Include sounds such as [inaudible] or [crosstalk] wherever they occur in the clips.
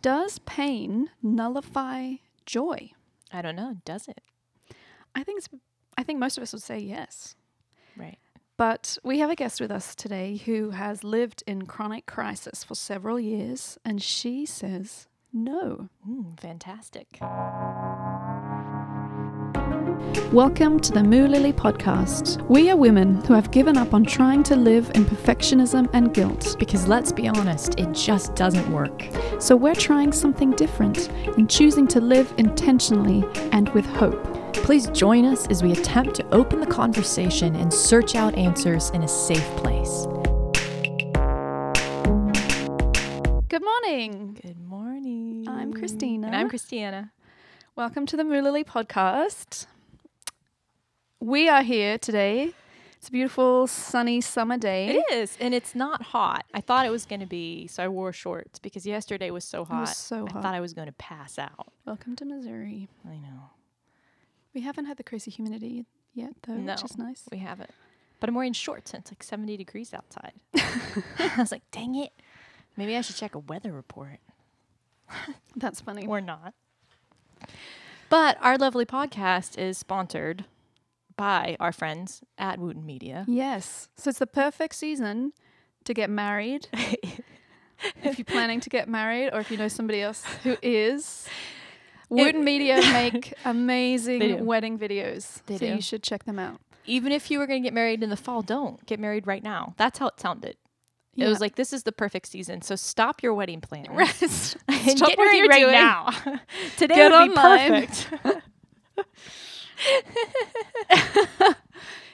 Does pain nullify joy? I don't know. Does it? I think it's, I think most of us would say yes. Right. But we have a guest with us today who has lived in chronic crisis for several years, and she says no. Mm, fantastic. Welcome to the Moo Lily podcast. We are women who have given up on trying to live in perfectionism and guilt. Because let's be honest, it just doesn't work. So we're trying something different and choosing to live intentionally and with hope. Please join us as we attempt to open the conversation and search out answers in a safe place. Good morning. Good morning. I'm Christina. And I'm Christiana. Welcome to the Moo Lily podcast. We are here today. It's a beautiful sunny summer day. It is, and it's not hot. I thought it was going to be, so I wore shorts because yesterday was so hot. was so I hot. thought I was going to pass out. Welcome to Missouri. I know. We haven't had the crazy humidity yet, though, No. which is nice. We haven't. But I'm wearing shorts and it's like 70 degrees outside. [laughs] [laughs] I was like, dang it. Maybe I should check a weather report. That's funny. Or not. But our lovely podcast is sponsored by our friends at Wooten Media. Yes. So it's the perfect season to get married. [laughs] if you're planning to get married or if you know somebody else who [laughs] is. Wooten Media [laughs] make amazing do. wedding videos. They so do. you should check them out. Even if you were going to get married in the fall, don't get married right now. That's how it sounded. It Yeah. was like, this is the perfect season. So stop your wedding plans. Rest. and Stop get married right doing. now. Today Get would be online. perfect. [laughs]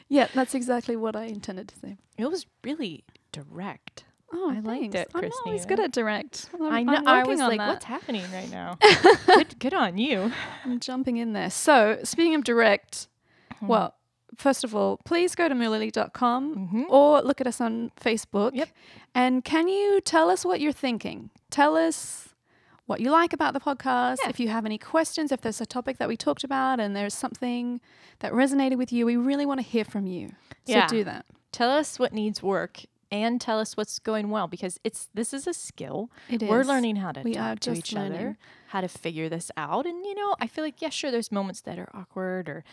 Yeah, that's exactly what I intended to say. it was really direct. Oh, I liked thanks. it, I'm always good at direct. I'm, i know. I was like, that. what's happening right now? [laughs] good, good on you. I'm jumping in there. So, speaking of direct, Mm-hmm. well, first of all, please go to moolily.com Mhm. or look at us on Facebook. Yep. And can you tell us what you're thinking? Tell us what you like about the podcast. Yeah. If you have any questions, if there's a topic that we talked about and there's something that resonated with you, we really want to hear from you. So, Yeah. do that. Tell us what needs work and tell us what's going well because it's this is a skill. It We're is. learning how to We talk are to each learning. other, how to figure this out. And you know, I feel like yeah, sure, there's moments that are awkward or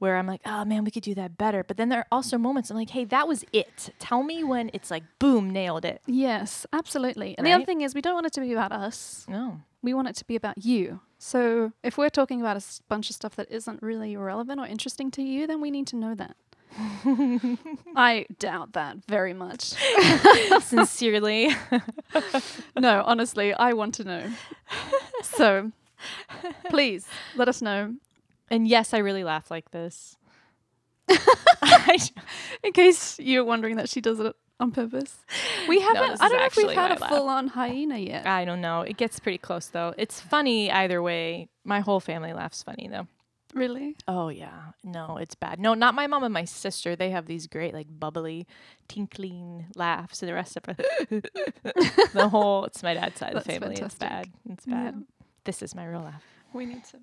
where I'm like, oh man, we could do that better. But then there are also moments I'm like, hey, that was it. Tell me when it's like, boom, nailed it. Yes, absolutely. And the other thing is, we don't want it to be about us. No. we want it to be about you. So if we're talking about a bunch of stuff that isn't really relevant or interesting to you, then we need to know that. [laughs] I doubt that very much. [laughs] Sincerely. [laughs] no, honestly, I want to know. So please let us know. And yes, I really laugh like this. [laughs] In case you're wondering that she does it on purpose. We haven't, this I don't know if we've had a full on hyena yet. I don't know. It gets pretty close though. It's funny either way. My whole family laughs funny though. Really? Oh yeah. No, it's bad. No, not my mom and my sister. They have these great like bubbly, tinkling laughs, and the rest of [laughs] the whole. It's my dad's side of the family. It's fantastic. bad. It's Yeah. bad. This is my real laugh. We need to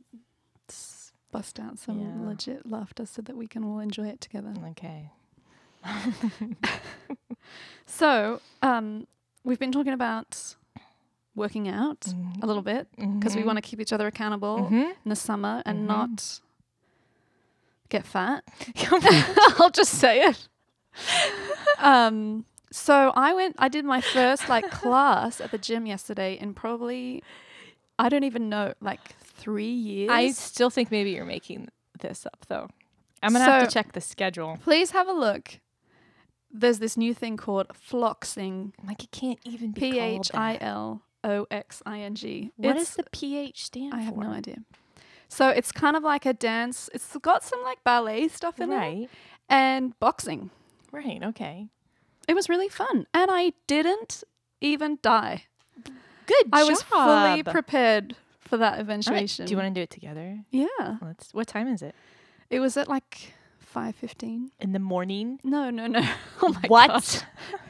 bust out some Yeah. legit laughter so that we can all enjoy it together. Okay. [laughs] So, um, we've been talking about working out Mm-hmm. a little bit because we want to keep each other accountable Mhm. in the summer and Mhm. not get fat. [laughs] [laughs] I'll just say it. um, so I went. I did my first like class at the gym yesterday in probably I don't even know like three years. I still think maybe you're making this up though. I'm gonna have to check the schedule. Please have a look. There's this new thing called floxing. Like it can't even be P called that. L O X I N G. What does the PH stand I for? have no idea. So it's kind of like a dance. It's got some like ballet stuff in it Right. and boxing. Right. Okay. It was really fun, and I didn't even die. Good I was fully prepared for that All right, eventuation. Do you want to do it together? Yeah, Let's. What time is it? it was at like five fifteen. In the morning. No, no, no. [laughs] Oh my what?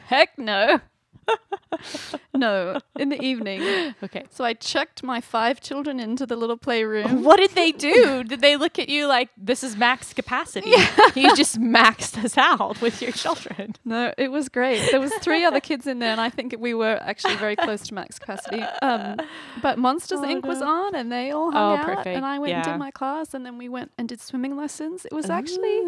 Heck no. [laughs] no, in the evening. Okay. So I checked my five children into the little playroom. [laughs] What did they do? did they look at you like this is max capacity? You just maxed us out with your children. [laughs] No, it was great. There was three other kids in there, and I think we were actually very close to max capacity. Um, but Monsters Oh, Inc. was on, and they all hung Oh, out, perfect. and I went and did my class, and then we went and did swimming lessons. It was actually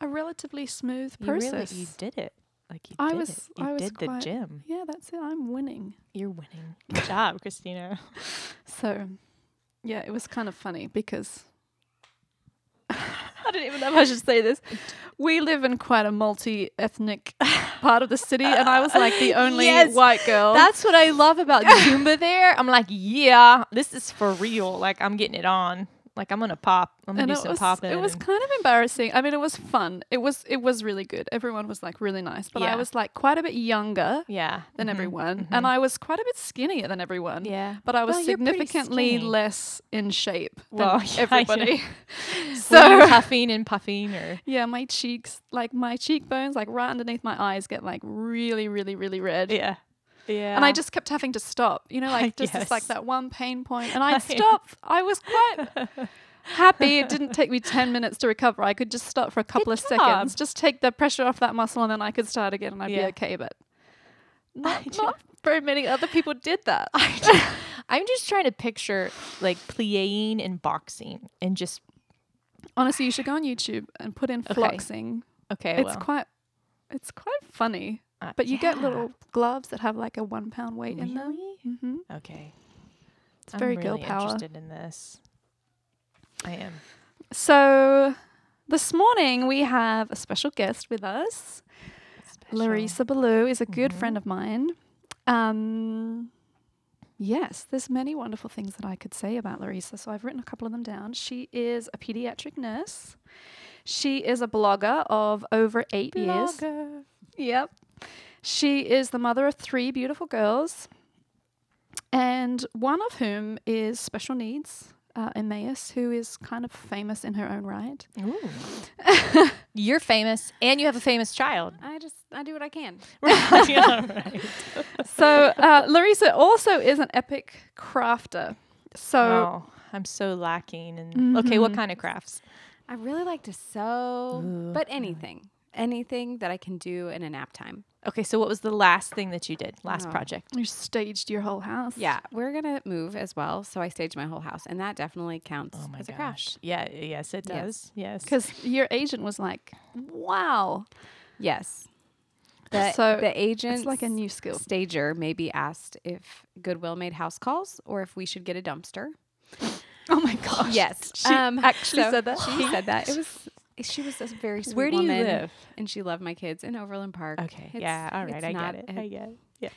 a relatively smooth you process. really you did it. Like you I did was- it. You I was did the gym. Yeah, that's it. I'm winning. You're winning. Good job, Christina. [laughs] So, yeah, it was kind of funny because [laughs] I don't even know if I should say this. We live in quite a multi-ethnic [laughs] part of the city, and I was like the only Yes, white girl. That's what I love about Zumba there. I'm like, yeah, this is for real. Like I'm getting it on. Like I'm gonna pop. I'm gonna and do it some was, popping. it was kind of embarrassing. I mean, it was fun. It was it was really good. Everyone was like really nice, but I was like quite a bit younger yeah. than mhm, everyone, mhm. and I was quite a bit skinnier than everyone. Yeah. But I was Well, significantly less in shape than Well, [laughs] yeah, everybody. So so puffing and puffing or [laughs] yeah, my cheeks, like my cheekbones, like right underneath my eyes, get like really, really, really red. yeah. Yeah. And I just kept having to stop, you know, like [laughs] just it's like that one pain point, and I'd [laughs] I- stop. I was quite [laughs] happy. It didn't take me ten minutes to recover. I could just stop for a couple Good of job. seconds, just take the pressure off that muscle, and then I could start again, and I'd Yeah. be okay. But not, not very many other people did that. I'm just trying to picture like playing and boxing and just Honestly, you should go on YouTube and put in Okay. floxing. okay. it's well, quite, it's quite funny. Uh, But you get little gloves that have like a one pound weight in them. Really? hmm Okay. It's very I'm girl really power. interested in this. I am. So this morning we have a special guest with us. Special. Laurisa Ballew is a good Mhm. friend of mine. Um, yes, there's many wonderful things that I could say about Laurisa. So I've written a couple of them down. She is a pediatric nurse. She is a blogger of over eight years. Blogger. Yep. She is the mother of three beautiful girls, and one of whom is special needs, uh, Emmaus, who is kind of famous in her own right. Ooh. You're famous and you have a famous child. I just I do what I can. [laughs] right. [laughs] right. so uh, Laurisa also is an epic crafter. So oh, I'm so lacking. And okay, what Mhm. kind of crafts? I really like to sew, Ooh. but anything, anything that I can do in a nap time. Okay, so what was the last thing that you did? Last Oh. project? you staged your whole house. Yeah, we're gonna move as well, so I staged my whole house, and that definitely counts Oh my as a crash. Yeah. Yes, it does. Yes. Because your agent was like, "Wow, Yes. The, So, the agent, like a new skill." stager maybe asked if Goodwill made house calls or if we should get a dumpster. Oh my gosh. Yes, She um, actually said that? She said that. It was. She was a very sweet Where do you woman, live? and she loved my kids in Overland Park. Okay. It's- yeah. All right. I not get it. a- I get it.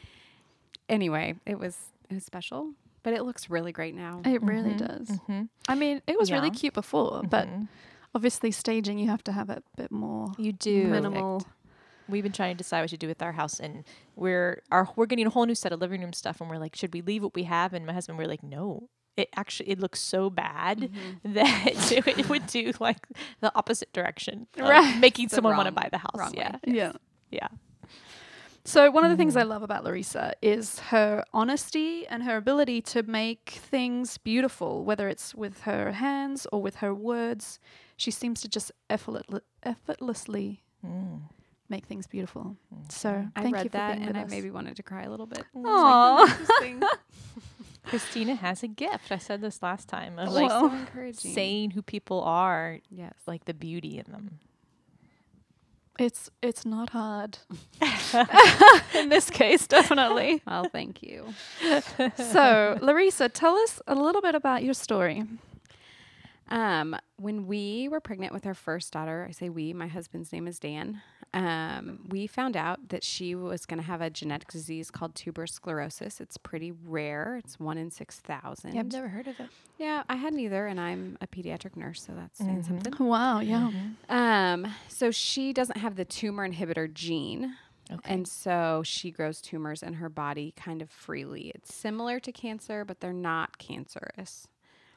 anyway, it was it was special, but it looks really great now. It really Mhm, does. mhm, I mean, it was really cute before, but mhm. obviously staging you have to have a bit more you do. minimal. We've been trying to decide what to do with our house, and we're our we're getting a whole new set of living room stuff, and we're like, should we leave what we have? And my husband, we're like, no. It actually it looks so bad Mm-hmm. [laughs] that [laughs] it would do like the opposite direction, Right. Making The someone want to buy the house. wrong way. yeah, Yeah. yeah. So one of the things I Mhm. love about Laurisa is her honesty and her ability to make things beautiful, whether it's with her hands or with her words. She seems to just effortless, effortlessly Mm. make things beautiful. So I read you for that being and with I maybe wanted to cry a little bit. Aw. [laughs] Christina has a gift. I said this last time of Well, like so encouraging. saying who people are, yes. like the beauty in them. It's it's not hard. [laughs] In this case, definitely. Well, thank you. [laughs] So, Laurisa, tell us a little bit about your story. Um, when we were pregnant with our first daughter, I say we, my husband's name is Dan. Um, we found out that she was going to have a genetic disease called tuberous sclerosis. It's pretty rare. It's one in six thousand. I've never heard of it. Yeah, I hadn't either, and I'm a pediatric nurse, so that's saying Mhm. something. Wow, yeah. Um, so she doesn't have the tumor inhibitor gene, Okay. and so she grows tumors in her body kind of freely. It's similar to cancer, but they're not cancerous.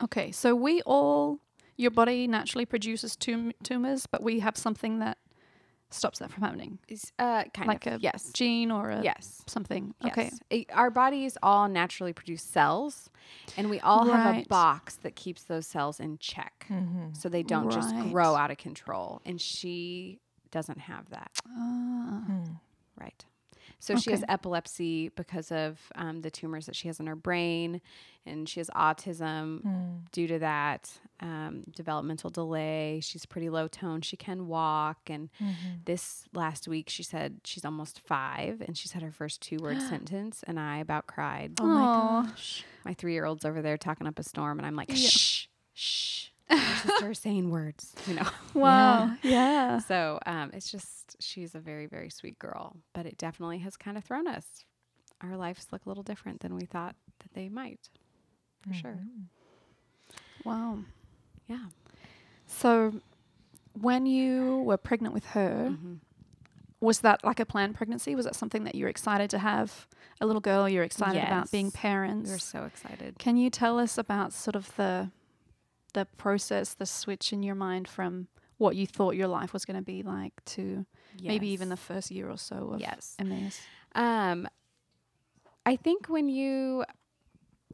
Okay, so we all, your body naturally produces tum- tumors, but we have something that stops that from happening? Is, uh, kind Like of. a yes. Gene or a Yes. something? Yes. Okay. It- our bodies all naturally produce cells, and we all have a box that keeps those cells in check, so they don't just grow out of control. And she doesn't have that. Ah. Right. So she has epilepsy because of um, the tumors that she has in her brain, and she has autism due to that um, developmental delay. She's pretty low tone. She can walk, and this last week she said she's almost five, and she said her first two word [gasps] sentence, and I about cried. Oh my gosh. My three year old's over there talking up a storm, and I'm like, shh, shh. Sister is saying words, you know. [laughs] Wow. Yeah. So um, it's just she's a very very sweet girl, but it definitely has kind of thrown us. Our lives look a little different than we thought that they might, for sure. Wow. Yeah. So, when you were pregnant with her, Mm-hmm. was that like a planned pregnancy? Was that something that you were excited to have a little girl? You're excited about being parents. We were so excited. Can you tell us about sort of the the process, the switch in your mind from what you thought your life was going to be like to maybe even the first year or so of Yes. Emmaus? Um, I think when you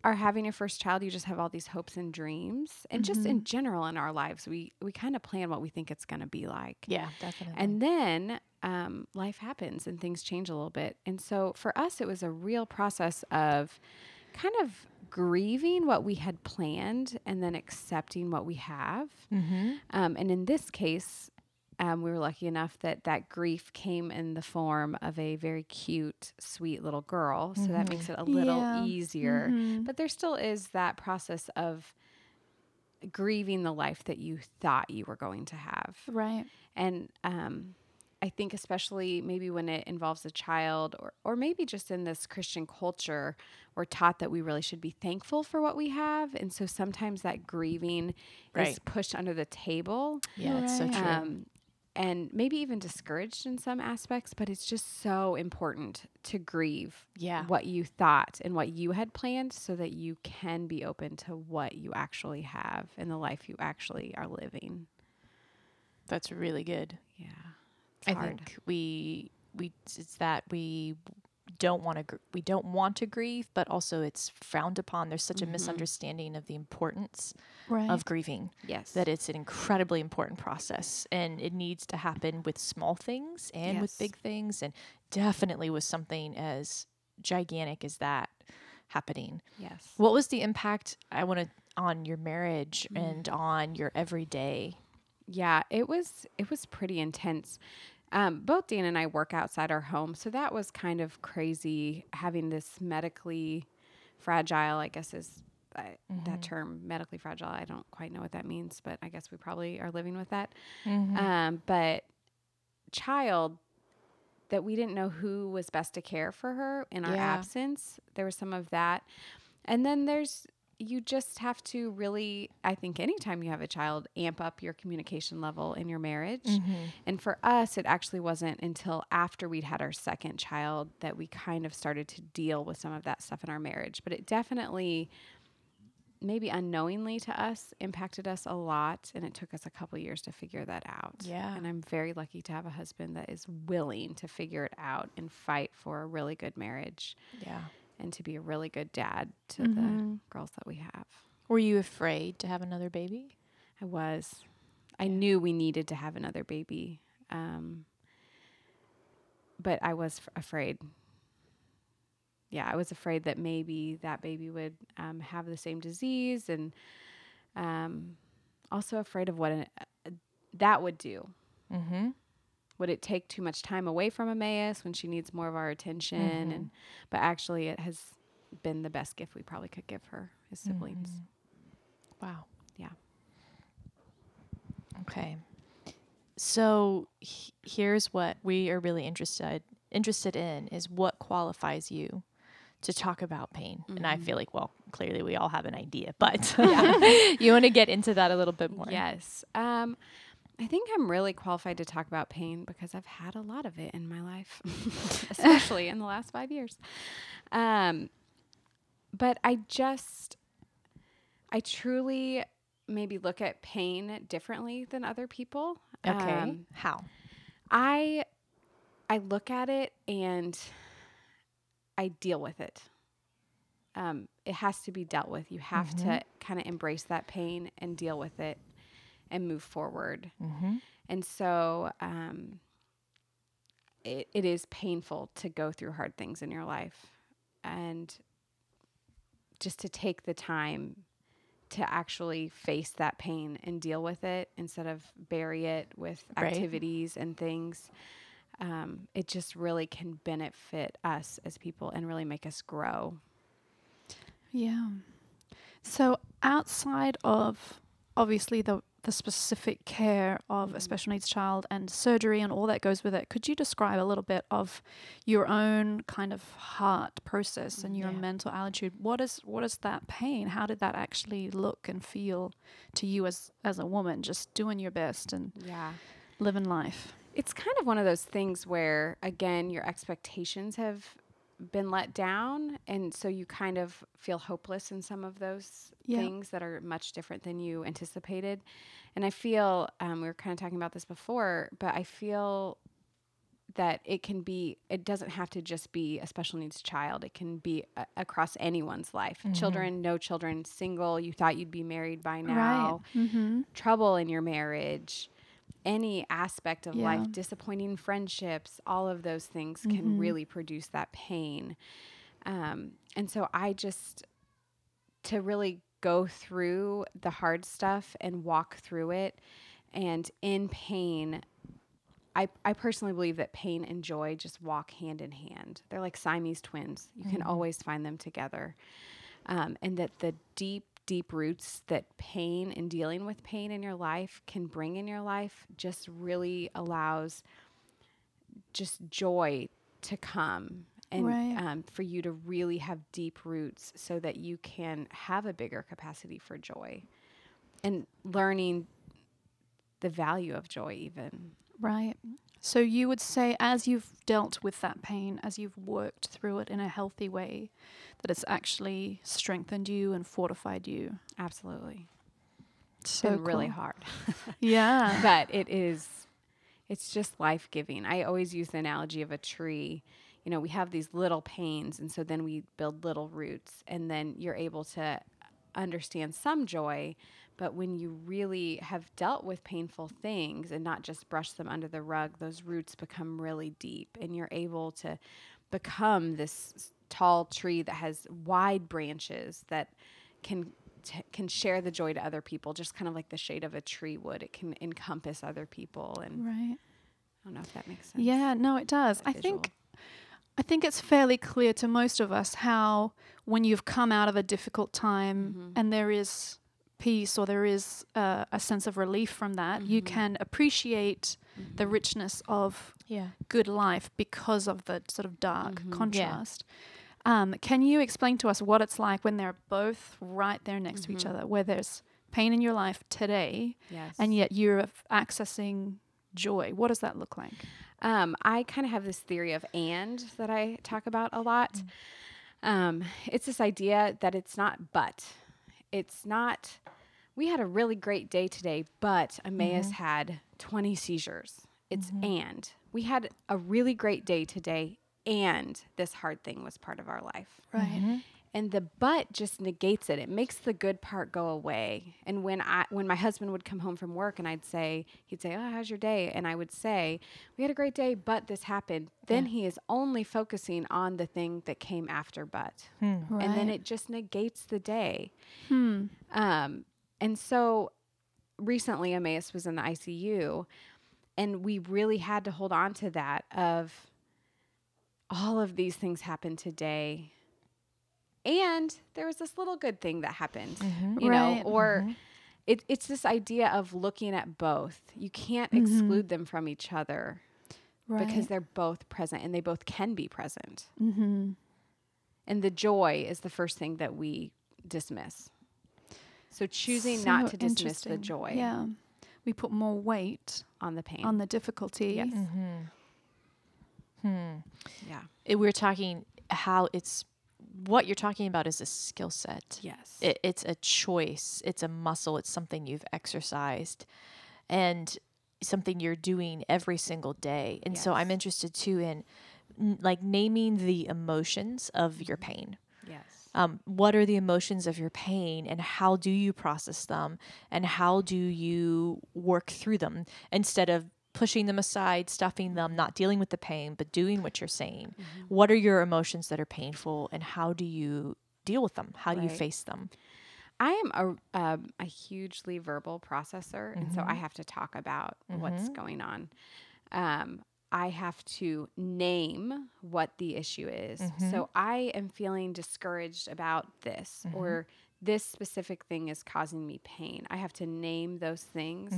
are having your first child, you just have all these hopes and dreams, and just Mm-hmm. in general in our lives, we we kind of plan what we think it's going to be like. Yeah, definitely. And then um, life happens and things change a little bit. And so for us, it was a real process of kind of grieving what we had planned and then accepting what we have. mm-hmm. Um, and in this case, um, we were lucky enough that that grief came in the form of a very cute, sweet little girl. So that makes it a little Yeah. easier. Mhm. But there still is that process of grieving the life that you thought you were going to have. Right. And um, I think, especially maybe when it involves a child, or, or maybe just in this Christian culture, we're taught that we really should be thankful for what we have. And so sometimes that grieving is pushed under the table. Yeah, it's so true. Um, and maybe even discouraged in some aspects, but it's just so important to grieve Yeah. what you thought and what you had planned so that you can be open to what you actually have and the life you actually are living. That's really good. Yeah. I hard. think we we it's that we don't want to gr- we don't want to grieve, but also it's frowned upon. There's such a mm-hmm. misunderstanding of the importance Right. of grieving Yes. that it's an incredibly important process and it needs to happen with small things and with big things and definitely with something as gigantic as that happening. yes. What was the impact I want to on your marriage mm. and on your everyday? Yeah, it was it was pretty intense. Um, both Dan and I work outside our home, so that was kind of crazy having this medically fragile. I guess is uh, that term medically fragile. I don't quite know what that means, but I guess we probably are living with that. Um, but child that we didn't know who was best to care for her in our Yeah. absence. There was some of that. And then there's you just have to really I think anytime you have a child amp up your communication level in your marriage. Mm-hmm. And for us it actually wasn't until after we'd had our second child that we kind of started to deal with some of that stuff in our marriage. But it definitely maybe unknowingly to us impacted us a lot and it took us a couple years to figure that out Yeah. and i'm very lucky to have a husband that is willing to figure it out and fight for a really good marriage Yeah. And to be a really good dad to Mm-hmm. the girls that we have Were you afraid to have another baby? i was i knew we needed to have another baby um, but i was f- afraid yeah i was afraid that maybe that baby would um, have the same disease and um, also afraid of what an, uh, that would do Mm-hmm. Would it take too much time away from Emmaus when she needs more of our attention Mm-hmm. and but actually it has been the best gift we probably could give her as siblings Wow. yeah Okay. So h- here's what we are really interested interested in is what qualifies you to talk about pain. And I feel like well, clearly we all have an idea, but [laughs] [laughs] you want to get into that a little bit more. yes um I think I'm really qualified to talk about pain because I've had a lot of it in my life, [laughs] especially in the last five years. Um, but I just, I truly maybe look at pain differently than other people. Okay. Um, How? I I look at it and I deal with it. Um, it has to be dealt with. You have to kind of embrace that pain and deal with it and move forward. Mm-hmm. And so um, it, it is painful to go through hard things in your life and just to take the time to actually face that pain and deal with it instead of bury it with Right. activities and things. Um, it just really can benefit us as people and really make us grow. Yeah. So outside of obviously the the specific care of a mm. special needs child and surgery and all that goes with it, could you describe a little bit of your own kind of heart process and your Yeah. mental attitude? What is what is that pain? How did that actually look and feel to you as as a woman, just doing your best and Yeah. living life? It's kind of one of those things where, again, your expectations have been let down. And so you kind of feel hopeless in some of those Yeah. things that are much different than you anticipated. And I feel, um, we were kind of talking about this before, but I feel that it can be, it doesn't have to just be a special needs child. It can be a- across anyone's life. Children, no children, single, you thought you'd be married by now Mm-hmm. trouble in your marriage, any aspect of Yeah. life, disappointing friendships, all of those things can really produce that pain. Um, and so I just, to really go through the hard stuff and walk through it, and in pain, I, I personally believe that pain and joy just walk hand in hand. They're like Siamese twins. You can always find them together. Um, and that the deep, deep roots that pain and dealing with pain in your life can bring in your life just really allows just joy to come and Right. um, for you to really have deep roots so that you can have a bigger capacity for joy and learning the value of joy even Right. So you would say, as you've dealt with that pain, as you've worked through it in a healthy way, that it's actually strengthened you and fortified you. absolutely. It's So been really hard. [laughs] Yeah. but it is it's just life-giving. I always use the analogy of a tree. You know we have these little pains and so then we build little roots and then you're able to understand some joy but when you really have dealt with painful things and not just brush them under the rug those roots become really deep and you're able to become this tall tree that has wide branches that can t- can share the joy to other people just kind of like the shade of a tree would it can encompass other people and right. i don't know if that makes sense Yeah, no, it does. that I visual. think I think it's fairly clear to most of us how when you've come out of a difficult time mm-hmm. and there is peace or there is uh, a sense of relief from that, you can appreciate the richness of Yeah. good life because of the sort of dark Mm-hmm. contrast. Um, can you explain to us what it's like when they're both right there next to each Mm-hmm. other, where there's pain in your life today, yes and yet you're accessing joy? What does that look like? Um, I kind of have this theory of and that I talk about a lot. Um, it's this idea that it's not but. It's not, we had a really great day today, but Emmaus mm-hmm. had 20 seizures. It's mm-hmm. and. We had a really great day today, and this hard thing was part of our life. Right. Mm-hmm. And the but just negates it. It makes the good part go away. And when i when my husband would come home from work and i'd say he'd say oh how's your day? And i would say we had a great day but this happened. Then he is only focusing on the thing that came after but. And then it just negates the day. Hmm. um, and so recently Emmaus was in the ICU and we really had to hold on to that of all of these things happened today. And there was this little good thing that happened, you Right. know, or it, it's this idea of looking at both. You can't exclude them from each other Right. because they're both present and they both can be present. mm-hmm. And the joy is the first thing that we dismiss. So choosing not to dismiss the joy Yeah. We put more weight on the pain. on the difficulty. yes. Mm-hmm. Hmm. Yeah. It, we're talking how it's what you're talking about is a skill set. Yes. It, it's a choice. It's a muscle. It's something you've exercised, and something you're doing every single day. And so I'm interested too in n- like naming the emotions of your pain. Yes. Um, what are the emotions of your pain and how do you process them and how do you work through them instead of pushing them aside, stuffing them, not dealing with the pain, but doing what you're saying? Mm-hmm. What are your emotions that are painful and how do you deal with them? How do you face them? I am a um, a hugely verbal processor, and so I mm-hmm. have to talk about what's mm-hmm. going on. Um, I have to name what the issue is. So I am feeling discouraged about this, or this specific thing is causing me pain. I have to name those things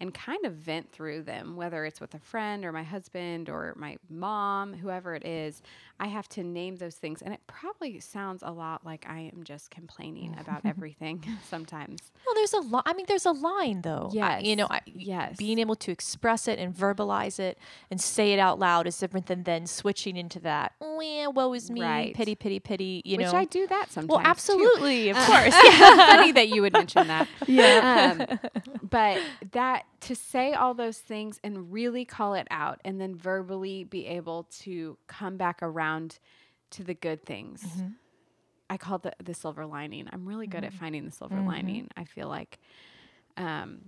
and kind of vent through them, whether it's with a friend or my husband or my mom, whoever it is. I have to name those things. And it probably sounds a lot like I am just complaining about [laughs] everything [laughs] sometimes. Well, there's a lot. I mean, there's a line though. I- you know, Yes. I, Yes. being able to express it and verbalize it and say it out loud is different than then switching into that. Yeah, woe is me, Right. pity, pity, pity. You Which know, I do that sometimes. well, too. absolutely, of course. [laughs] Funny that you would mention that. Yeah. Um, but that to say all those things and really call it out and then verbally be able to come back around to the good things. Mm-hmm. I call the, the silver lining. I'm really good at mm-hmm. finding the silver mm-hmm. lining. I feel like, um,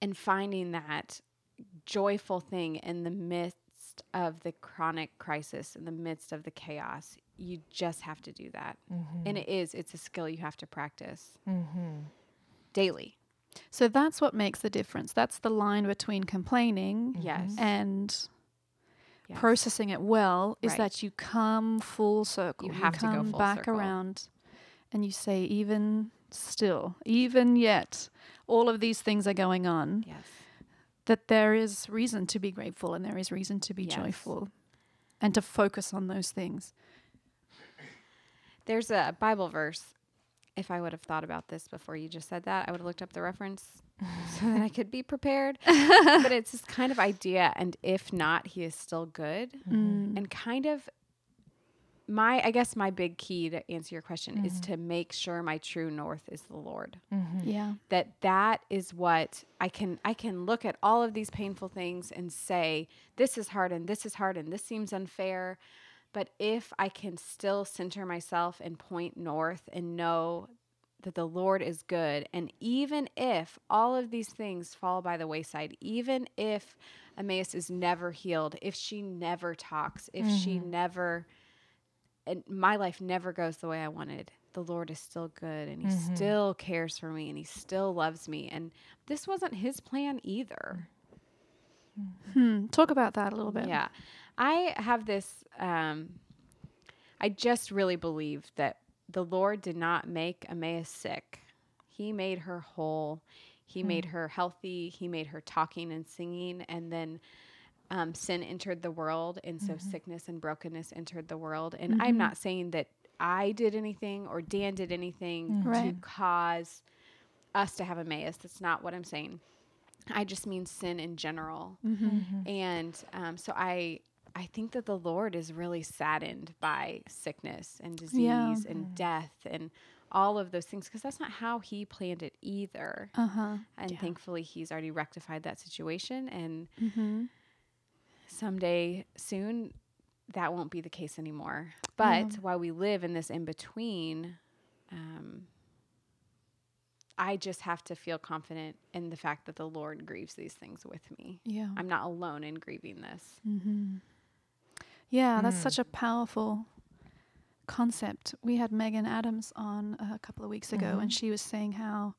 and finding that joyful thing in the midst of the chronic crisis, in the midst of the chaos. You just have to do that, and it is. It's a skill you have to practice daily. So that's what makes the difference. That's the line between complaining Yes. and Yes. processing it well is Right. that you come full circle. You have to go come full back circle. around and you say, even still, even yet, all of these things are going on, Yes. that there is reason to be grateful and there is reason to be Yes. joyful and to focus on those things. There's a Bible verse. If I would have thought about this before you just said that, I would have looked up the reference [laughs] so that I could be prepared. [laughs] but it's this kind of idea, and if not, he is still good. Mm. And kind of my, I guess, my big key to answer your question is to make sure my true north is the Lord. Yeah. that that is what I can I can look at all of these painful things and say this is hard and this is hard and this seems unfair but if I can still center myself and point north and know that the Lord is good and even if all of these things fall by the wayside even if Emmaus is never healed if she never talks if she mm-hmm. never and my life never goes the way I wanted. The Lord is still good and He mm-hmm. still cares for me and He still loves me. And this wasn't His plan either. Mm-hmm. Hmm. Talk about that a little bit. Yeah. I have this, um, I just really believe that the Lord did not make Emmaus sick, He made her whole. He made her healthy. He made her talking and singing. And then um, sin entered the world. And so sickness and brokenness entered the world. And I'm not saying that I did anything or Dan did anything to Right. cause us to have Emmaus. That's not what I'm saying. I just mean sin in general. And um, so I I think that the Lord is really saddened by sickness and disease Yeah. and death and all of those things because that's not how he planned it either. Uh huh. And thankfully he's already rectified that situation and Mm-hmm. someday soon that won't be the case anymore. But while we live in this in between, um, I just have to feel confident in the fact that the Lord grieves these things with me. Yeah. I'm not alone in grieving this. Mm-hmm. Yeah, that's such a powerful concept. We had Megan Adams on a couple of weeks ago, and she was saying how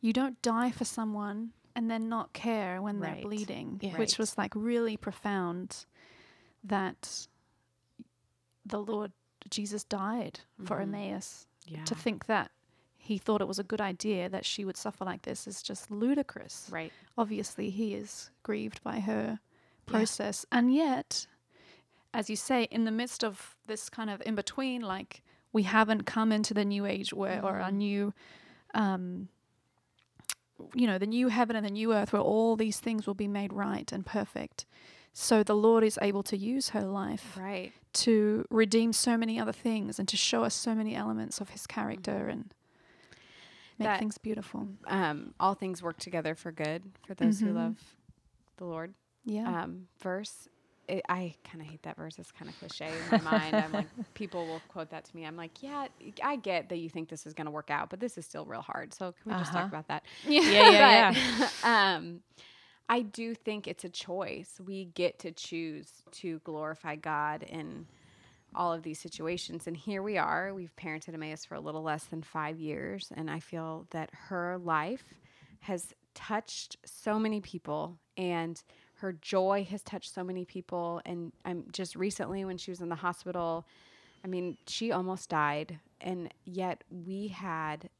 you don't die for someone and then not care when Right. they're bleeding, Yeah. which Right. was like really profound. That the Lord Jesus died for Mhm. Emmaus. Yeah. To think that he thought it was a good idea that she would suffer like this is just ludicrous Right. obviously he is grieved by her process and yet as you say in the midst of this kind of in between like we haven't come into the new age where or a new um you know the new heaven and the new earth where all these things will be made right and perfect so the lord is able to use her life Right. to redeem so many other things and to show us so many elements of his character and Make that things beautiful. um, all things work together for good for those who Mhm. love the Lord. Yeah. Um, verse. It, I kind of hate that verse. It's kind of cliche in my mind. I'm like, [laughs] people will quote that to me. I'm like, yeah, I get that you think this is going to work out, but this is still real hard. So can we just talk Uh-huh. about that? [laughs] [laughs] Yeah, yeah, But, um, I do think it's a choice. We get to choose to glorify God in all of these situations. And here we are. We've parented Emmaus for a little less than five years. And I feel that her life has touched so many people and her joy has touched so many people. And I'm just recently when she was in the hospital, I mean, she almost died. And yet we had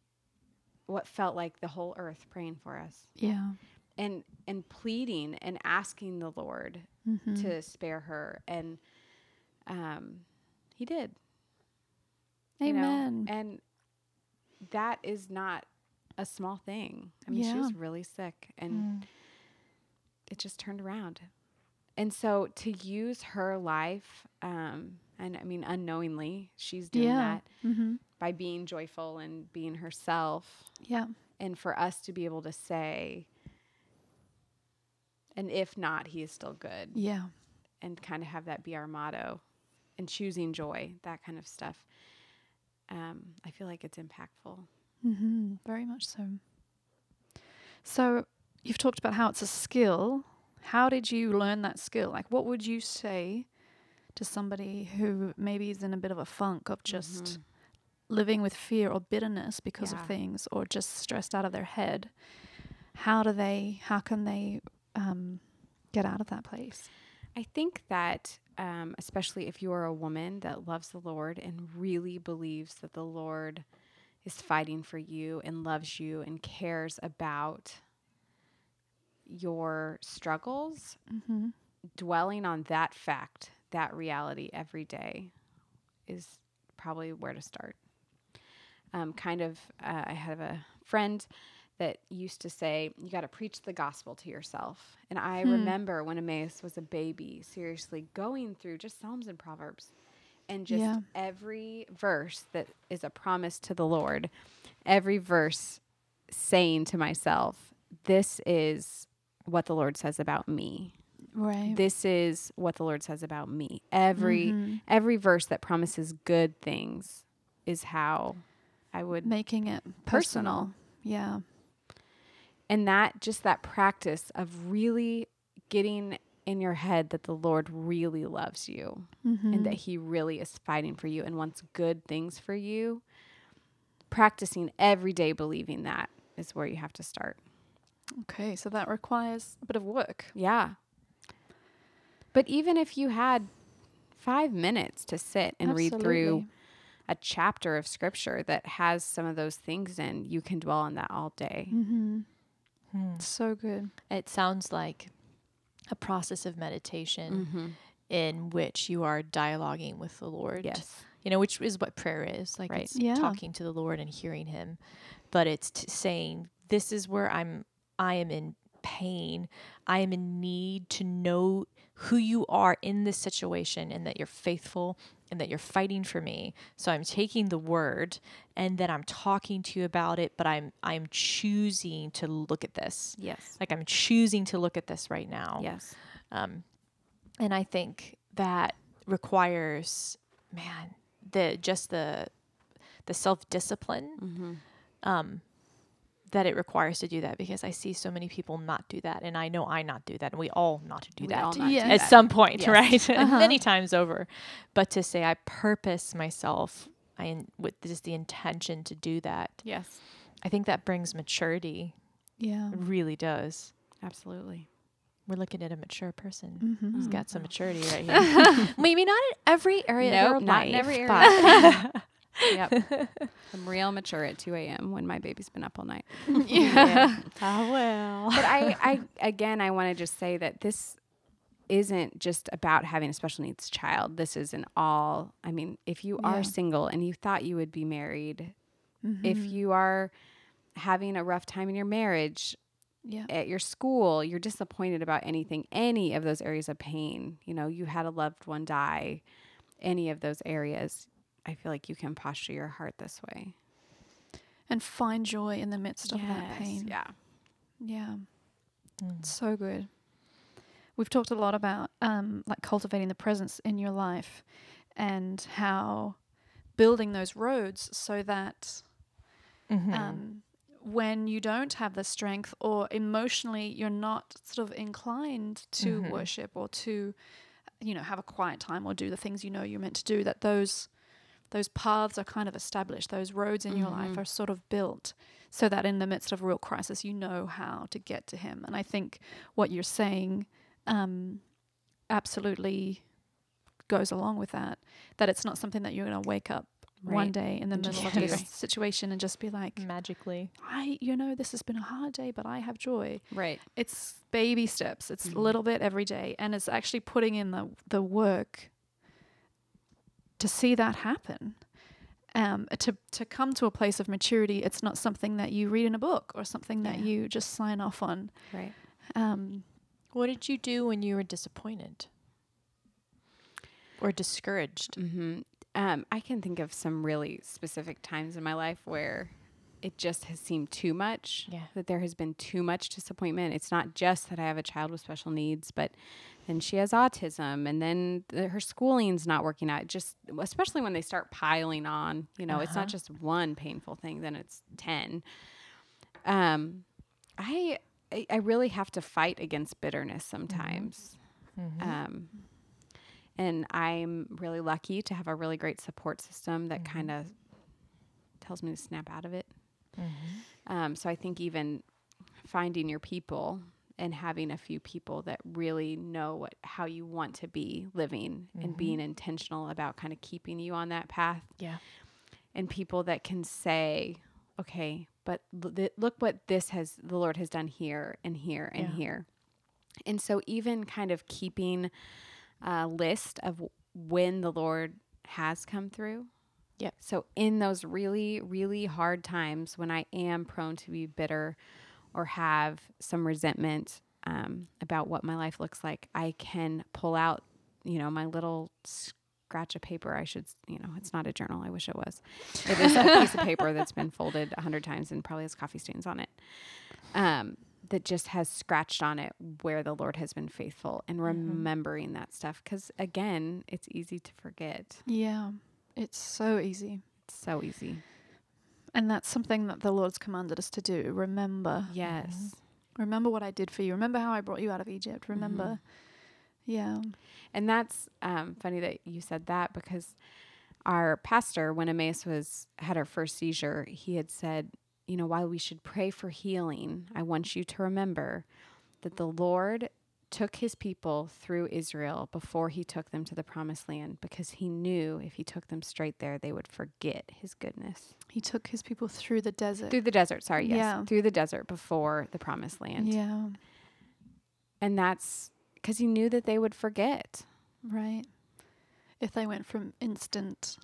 what felt like the whole earth praying for us yeah. and and pleading and asking the Lord Mhm. to spare her, and um, He did. you know? Amen. And that is not a small thing. I mean, she was really sick, and it just turned around. And so to use her life, um, and I mean, unknowingly, she's doing Yeah. that mm-hmm. by being joyful and being herself Yeah. and for us to be able to say and if not he is still good Yeah. and kind of have that be our motto and choosing joy that kind of stuff um, i feel like it's impactful Mm-hmm. Very much so. So you've talked about how it's a skill. How did you learn that skill? Like, what would you say to somebody who maybe is in a bit of a funk of just Mhm. living with fear or bitterness because Yeah. of things, or just stressed out of their head? How do they? How can they um, get out of that place? i think that um, especially if you are a woman that loves the lord and really believes that the lord is fighting for you and loves you and cares about your struggles Mm-hmm. dwelling on that fact, that reality every day is probably where to start. Um, kind of, uh, I have a friend that used to say, You got to preach the gospel to yourself. And I Hmm. remember when Emmaus was a baby, seriously going through just Psalms and Proverbs and just Yeah. every verse that is a promise to the Lord, every verse saying to myself, This is what the Lord says about me Right. this is what the Lord says about me. Every Mhm. every verse that promises good things is how I would Making it Personal. personal. Yeah. and that just that practice of really getting in your head that the Lord really loves you Mm-hmm. and that he really is fighting for you and wants good things for you. Practicing every day believing that is where you have to start. Okay, so that requires a bit of work. Yeah. But even if you had 5 minutes to sit and read through a chapter of scripture that has some of those things in, you can dwell on that all day. Mm-hmm. Hmm. So good. It sounds like a process of meditation Mm-hmm. in which you are dialoguing with the Lord. Yes. You know, which is what prayer is. Like Right. it's Yeah. talking to the Lord and hearing him. But it's t- saying, This is where I'm I am in pain. I am in need to know who you are in this situation and that you're faithful and that you're fighting for me. So I'm taking the word and then I'm talking to you about it, but I'm I'm choosing to look at this. Yes. Like I'm choosing to look at this right now. Yes. Um, and I think that requires, man, the just the the self discipline Mm-hmm. um, that it requires to do that because I see so many people not do that, and I know I not do that, and we all not to do We that [laughs] do at some point, Yes. right? [laughs] Uh-huh. Many times over, but to say I purpose myself. I in, with just the intention to do that. Yes. I think that brings maturity. Yeah. It really does. Absolutely. We're looking at a mature person. Mm-hmm. He's got some maturity right here. [laughs] Maybe not in every area of Nope, our not in life, every but- Yep. [laughs] I'm real mature at 2 a.m. when my baby's been up all night. [laughs] Yeah. Ah, well. But I, I again, I want to just say that this isn't just about having a special needs child. This is an all. I mean, if you Yeah. are single and you thought you would be married, if Mhm. you are having a rough time in your marriage, yeah. at your school, you're disappointed about anything, any of those areas of pain, you know, you had a loved one die, any of those areas, I feel like you can posture your heart this way. and find joy in the midst of that pain. Yeah. Yeah. Mm. So good. We've talked a lot about um, like cultivating the presence in your life and how building those roads so that Mhm. um, when you don't have the strength or emotionally you're not sort of inclined to Mhm. worship or to you know have a quiet time or do the things you know you're meant to do that those those paths are kind of established those roads in your life Mhm. are sort of built so that in the midst of real crisis you know how to get to him and i think what you're saying um, absolutely goes along with that that it's not something that you're going to wake up one day in the middle of do. this situation and just be like magically. I, you know, this has been a hard day, but I have joy. Right. It's baby steps. It's a little bit every day, and it's actually putting in the the work to see that happen. Um, to to come to a place of maturity, it's not something that you read in a book or something that you just sign off on. Right. Um, What did you do when you were disappointed or discouraged? hmm Um, I can think of some really specific times in my life where it just has seemed too much. Yeah. That there has been too much disappointment. It's not just that I have a child with special needs, but then she has autism, and then the, her schooling's not working out. Just especially when they start piling on, you know, it's Uh-huh. not just one painful thing. Then it's ten. Um, I I I really have to fight against bitterness sometimes. Mhm. Um, and I'm really lucky to have a really great support system that Mhm. kind of tells me to snap out of it. Mhm. Um, so I think even finding your people and having a few people that really know what how you want to be living and Mhm. being intentional about kind of keeping you on that path Yeah. and people that can say okay but th- look what this has the lord has done here and here and Yeah. here and so even kind of keeping a list of when the lord has come through Yep. so in those really really hard times when i am prone to be bitter or have some resentment um, about what my life looks like i can pull out you know my little scratch of paper. I should you know it's not a journal. I wish it was. It is a piece of paper that's been folded a hundred times and probably has coffee stains on it um, that just has scratched on it where the lord has been faithful and remembering that stuff. Because again it's easy to forget. Yeah, it's so easy, it's so easy. And that's something that the Lord's commanded us to do. Remember, yes. Remember what I did for you. Remember how I brought you out of Egypt. Remember, yeah, And that's um, funny that you said that because our pastor, when Emmaus was had her first seizure, he had said, you know, while we should pray for healing, I want you to remember that the Lord took his people through Israel before he took them to the promised land because he knew if he took them straight there, they would forget his goodness. He took his people through the desert. Through the desert, sorry, yes. Yeah. Through the desert before the promised land. yeah, And that's because he knew that they would forget right. If they went from instant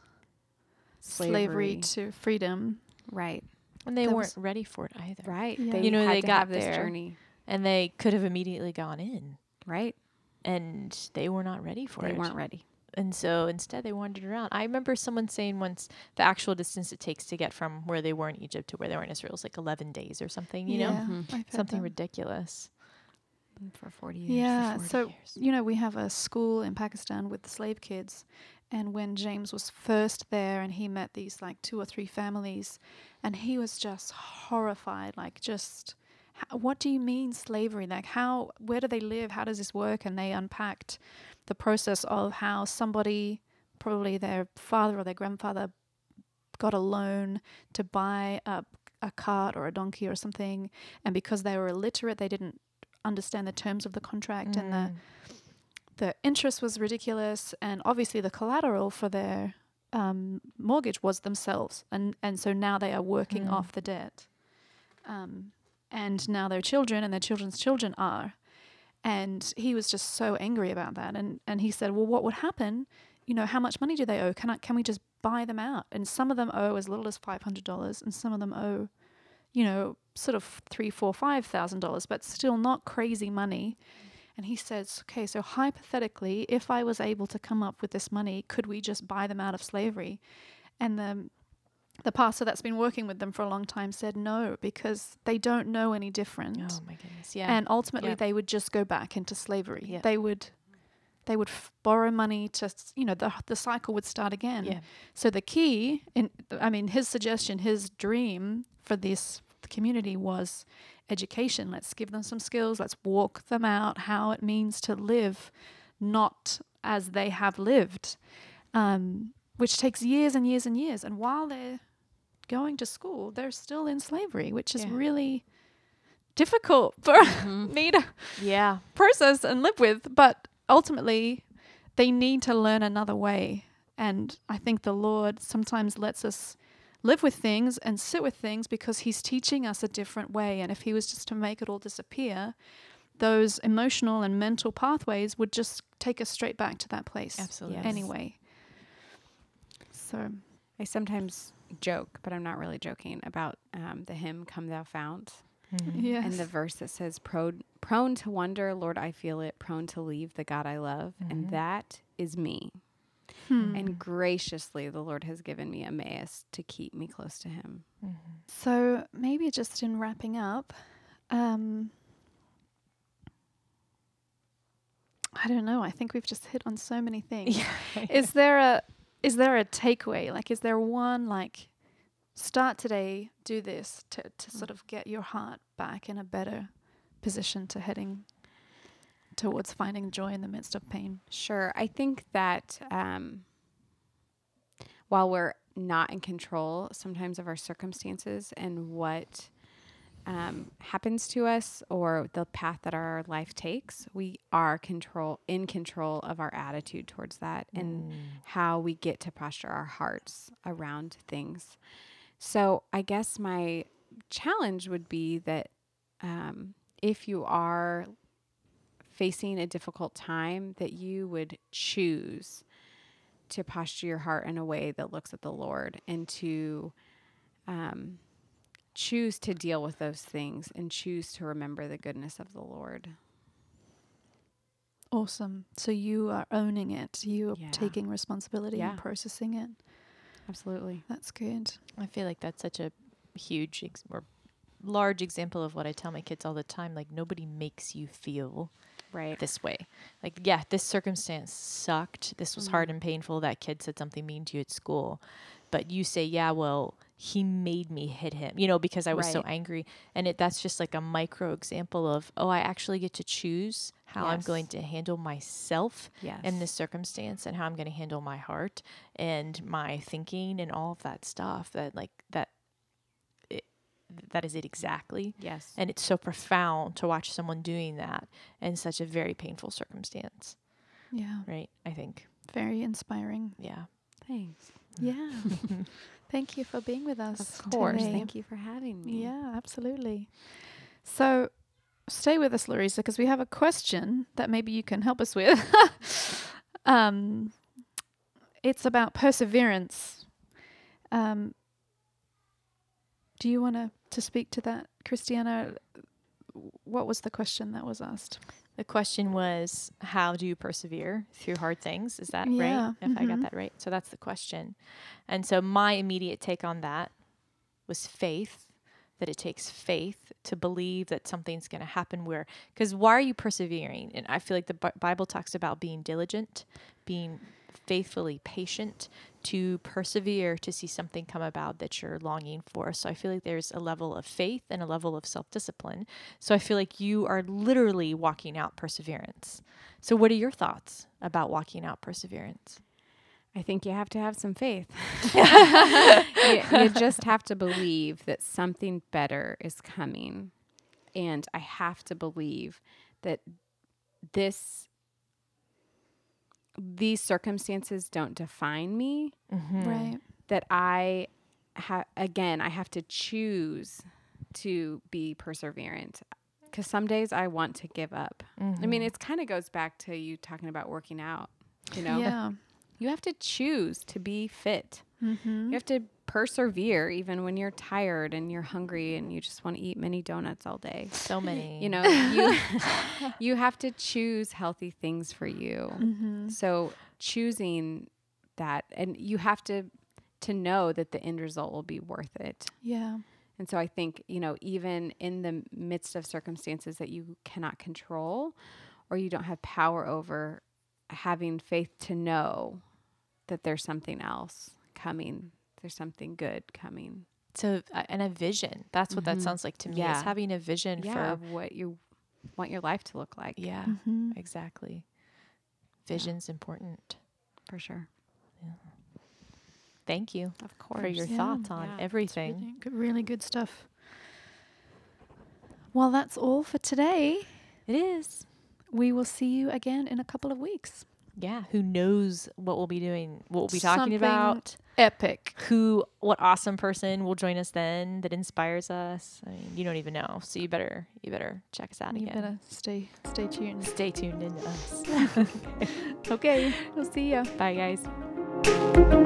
slavery. slavery, to freedom, Right. And they That weren't ready for it either. Right. Yeah. They You know, had they to got have this there. journey. And they could have immediately gone in. Right. And they were not ready for they it. They weren't ready. And so instead they wandered around. I remember someone saying once the actual distance it takes to get from where they were in Egypt to where they were in Israel is like 11 days or something, you know? Yeah, Mhm. Something that. ridiculous. For 40 years. Yeah, 40 so years. you know we have a school in Pakistan with slave kids, and when James was first there, and he met these like two or three families, and he was just horrified, like just. "H- What do you mean slavery? Like how? Where do they live? How does this work? And they unpacked the process of how somebody, probably their father or their grandfather, got a loan to buy a a cart or a donkey or something, and because they were illiterate, they didn't understand the terms of the contract and the Mm. the interest was ridiculous and obviously the collateral for their um, mortgage was themselves and and so now they are working Mm. off the debt um, and now their children and their children's children are. And he was just so angry about that and and he said well what would happen? You know how much money do they owe? Can I can we just buy them out? And some of them owe as little as $500 and some of them owe you know sort of three four five thousand dollars but still not crazy money. And he says, okay, so hypothetically, if I was able to come up with this money, could we just buy them out of slavery? And the the pastor that's been working with them for a long time said no because they don't know any different. Oh my goodness. Yeah. And ultimately, Yeah. they would just go back into slavery. Yeah. They would, they would f- borrow money to, you know, the the cycle would start again. yeah. So the key, in I mean, his suggestion, his dream for this community was education. Let's give them some skills. Let's walk them out how it means to live, not as they have lived, um, which takes years and years and years. And while they're going to school, they're still in slavery, which is Yeah. really difficult for [laughs] mm-hmm. me to Yeah. process and live with. But ultimately, they need to learn another way. And I think the Lord sometimes lets us live with things and sit with things because He's teaching us a different way. And if He was just to make it all disappear, those emotional and mental pathways would just take us straight back to that place Absolutely. Yes. anyway. So, I sometimes joke, but I'm not really joking about um, the hymn "Come Thou Fount" Mhm. yes. and the verse that says, "Prone, prone to wonder, Lord, I feel it. Prone to leave the God I love, Mhm. and that is me. Hmm. And graciously, the Lord has given me Emmaus to keep me close to Him." Mhm. So maybe just in wrapping up, um, I don't know. I think we've just hit on so many things. [laughs] Is there a is there a takeaway? Like, is there one like start today, do this to to sort of get your heart back in a better position to heading towards finding joy in the midst of pain? Sure. I think that um, while we're not in control sometimes of our circumstances and what um, happens to us or the path that our life takes, we are control in control of our attitude towards that and how we get to posture our hearts around things. So I guess my challenge would be that um, if you are facing a difficult time, that you would choose to posture your heart in a way that looks at the Lord and to um, choose to deal with those things and choose to remember the goodness of the Lord. Awesome. So you are owning it. You are Yeah. taking responsibility Yeah. and processing it. Absolutely. That's good. I feel like that's such a huge ex- or large example of what I tell my kids all the time. Like nobody makes you feel Right. this way. Like, yeah, this circumstance sucked. This was hard mm-hmm. and painful. That kid said something mean to you at school. But you say, yeah, well, he made me hit him, you know, because I was so angry. And it that's just like a micro example of, oh, I actually get to choose how I'm going to handle myself Yes. in this circumstance and how I'm going to handle my heart and my thinking and all of that stuff that like that it, that is it exactly Yes. and it's so profound to watch someone doing that in such a very painful circumstance Yeah. right i think Very inspiring. yeah Thanks. Yeah. [laughs] Thank you for being with us. Of course. today. Thank you for having me. Yeah, absolutely. So stay with us, Laurisa, because we have a question that maybe you can help us with. [laughs] um, it's about perseverance. Um, do you want to to speak to that, Christiana? What was the question that was asked? The question was how do you persevere through hard things? Is that Yeah, right if i got mhm. that right. So that's the question. And so my immediate take on that was faith that it takes faith to believe that something's going to happen where because why are you persevering? And i feel like the Bi- bible talks about being diligent being faithfully patient to persevere to see something come about that you're longing for so i feel like there's a level of faith and a level of self-discipline so i feel like you are literally walking out perseverance so what are your thoughts about walking out perseverance I think you have to have some faith. [laughs] [laughs] you, you just have to believe that something better is coming. And I have to believe that this these circumstances don't define me, Right. that I have again, I have to choose to be perseverant. Cuz some days I want to give up. I mean, it kind of goes back to you talking about working out, you know. Yeah. You have to choose to be fit. Mm-hmm. You have to persevere even when you're tired and you're hungry and you just want to eat mini donuts all day. so [laughs] many You know, you [laughs] you have to choose healthy things for you. Mm-hmm. So choosing that and you have to to know that the end result will be worth it. Yeah. And so I think, you know, even in the midst of circumstances that you cannot control or you don't have power over, having faith to know that there's something else coming, there's something good coming. So uh, and a vision. That's what that Mhm. sounds like to me. Is Yeah. having a vision Yeah, for of what you want your life to look like. yeah, Mhm. exactly. Vision's important. For sure. Yeah. Thank you Of course. for your Yeah. thoughts on Yeah. Everything. Really good, really good stuff. Well, that's all for today. It is. We will see you again in a couple of weeks. Yeah. Who knows what we'll be doing? What we'll be talking Something about? Epic. Who? What awesome person will join us then that inspires us? I mean, you don't even know, so you better you better check us out You again. better stay stay tuned. Stay tuned into us. [laughs] Okay, [laughs] we'll see you. Bye, guys.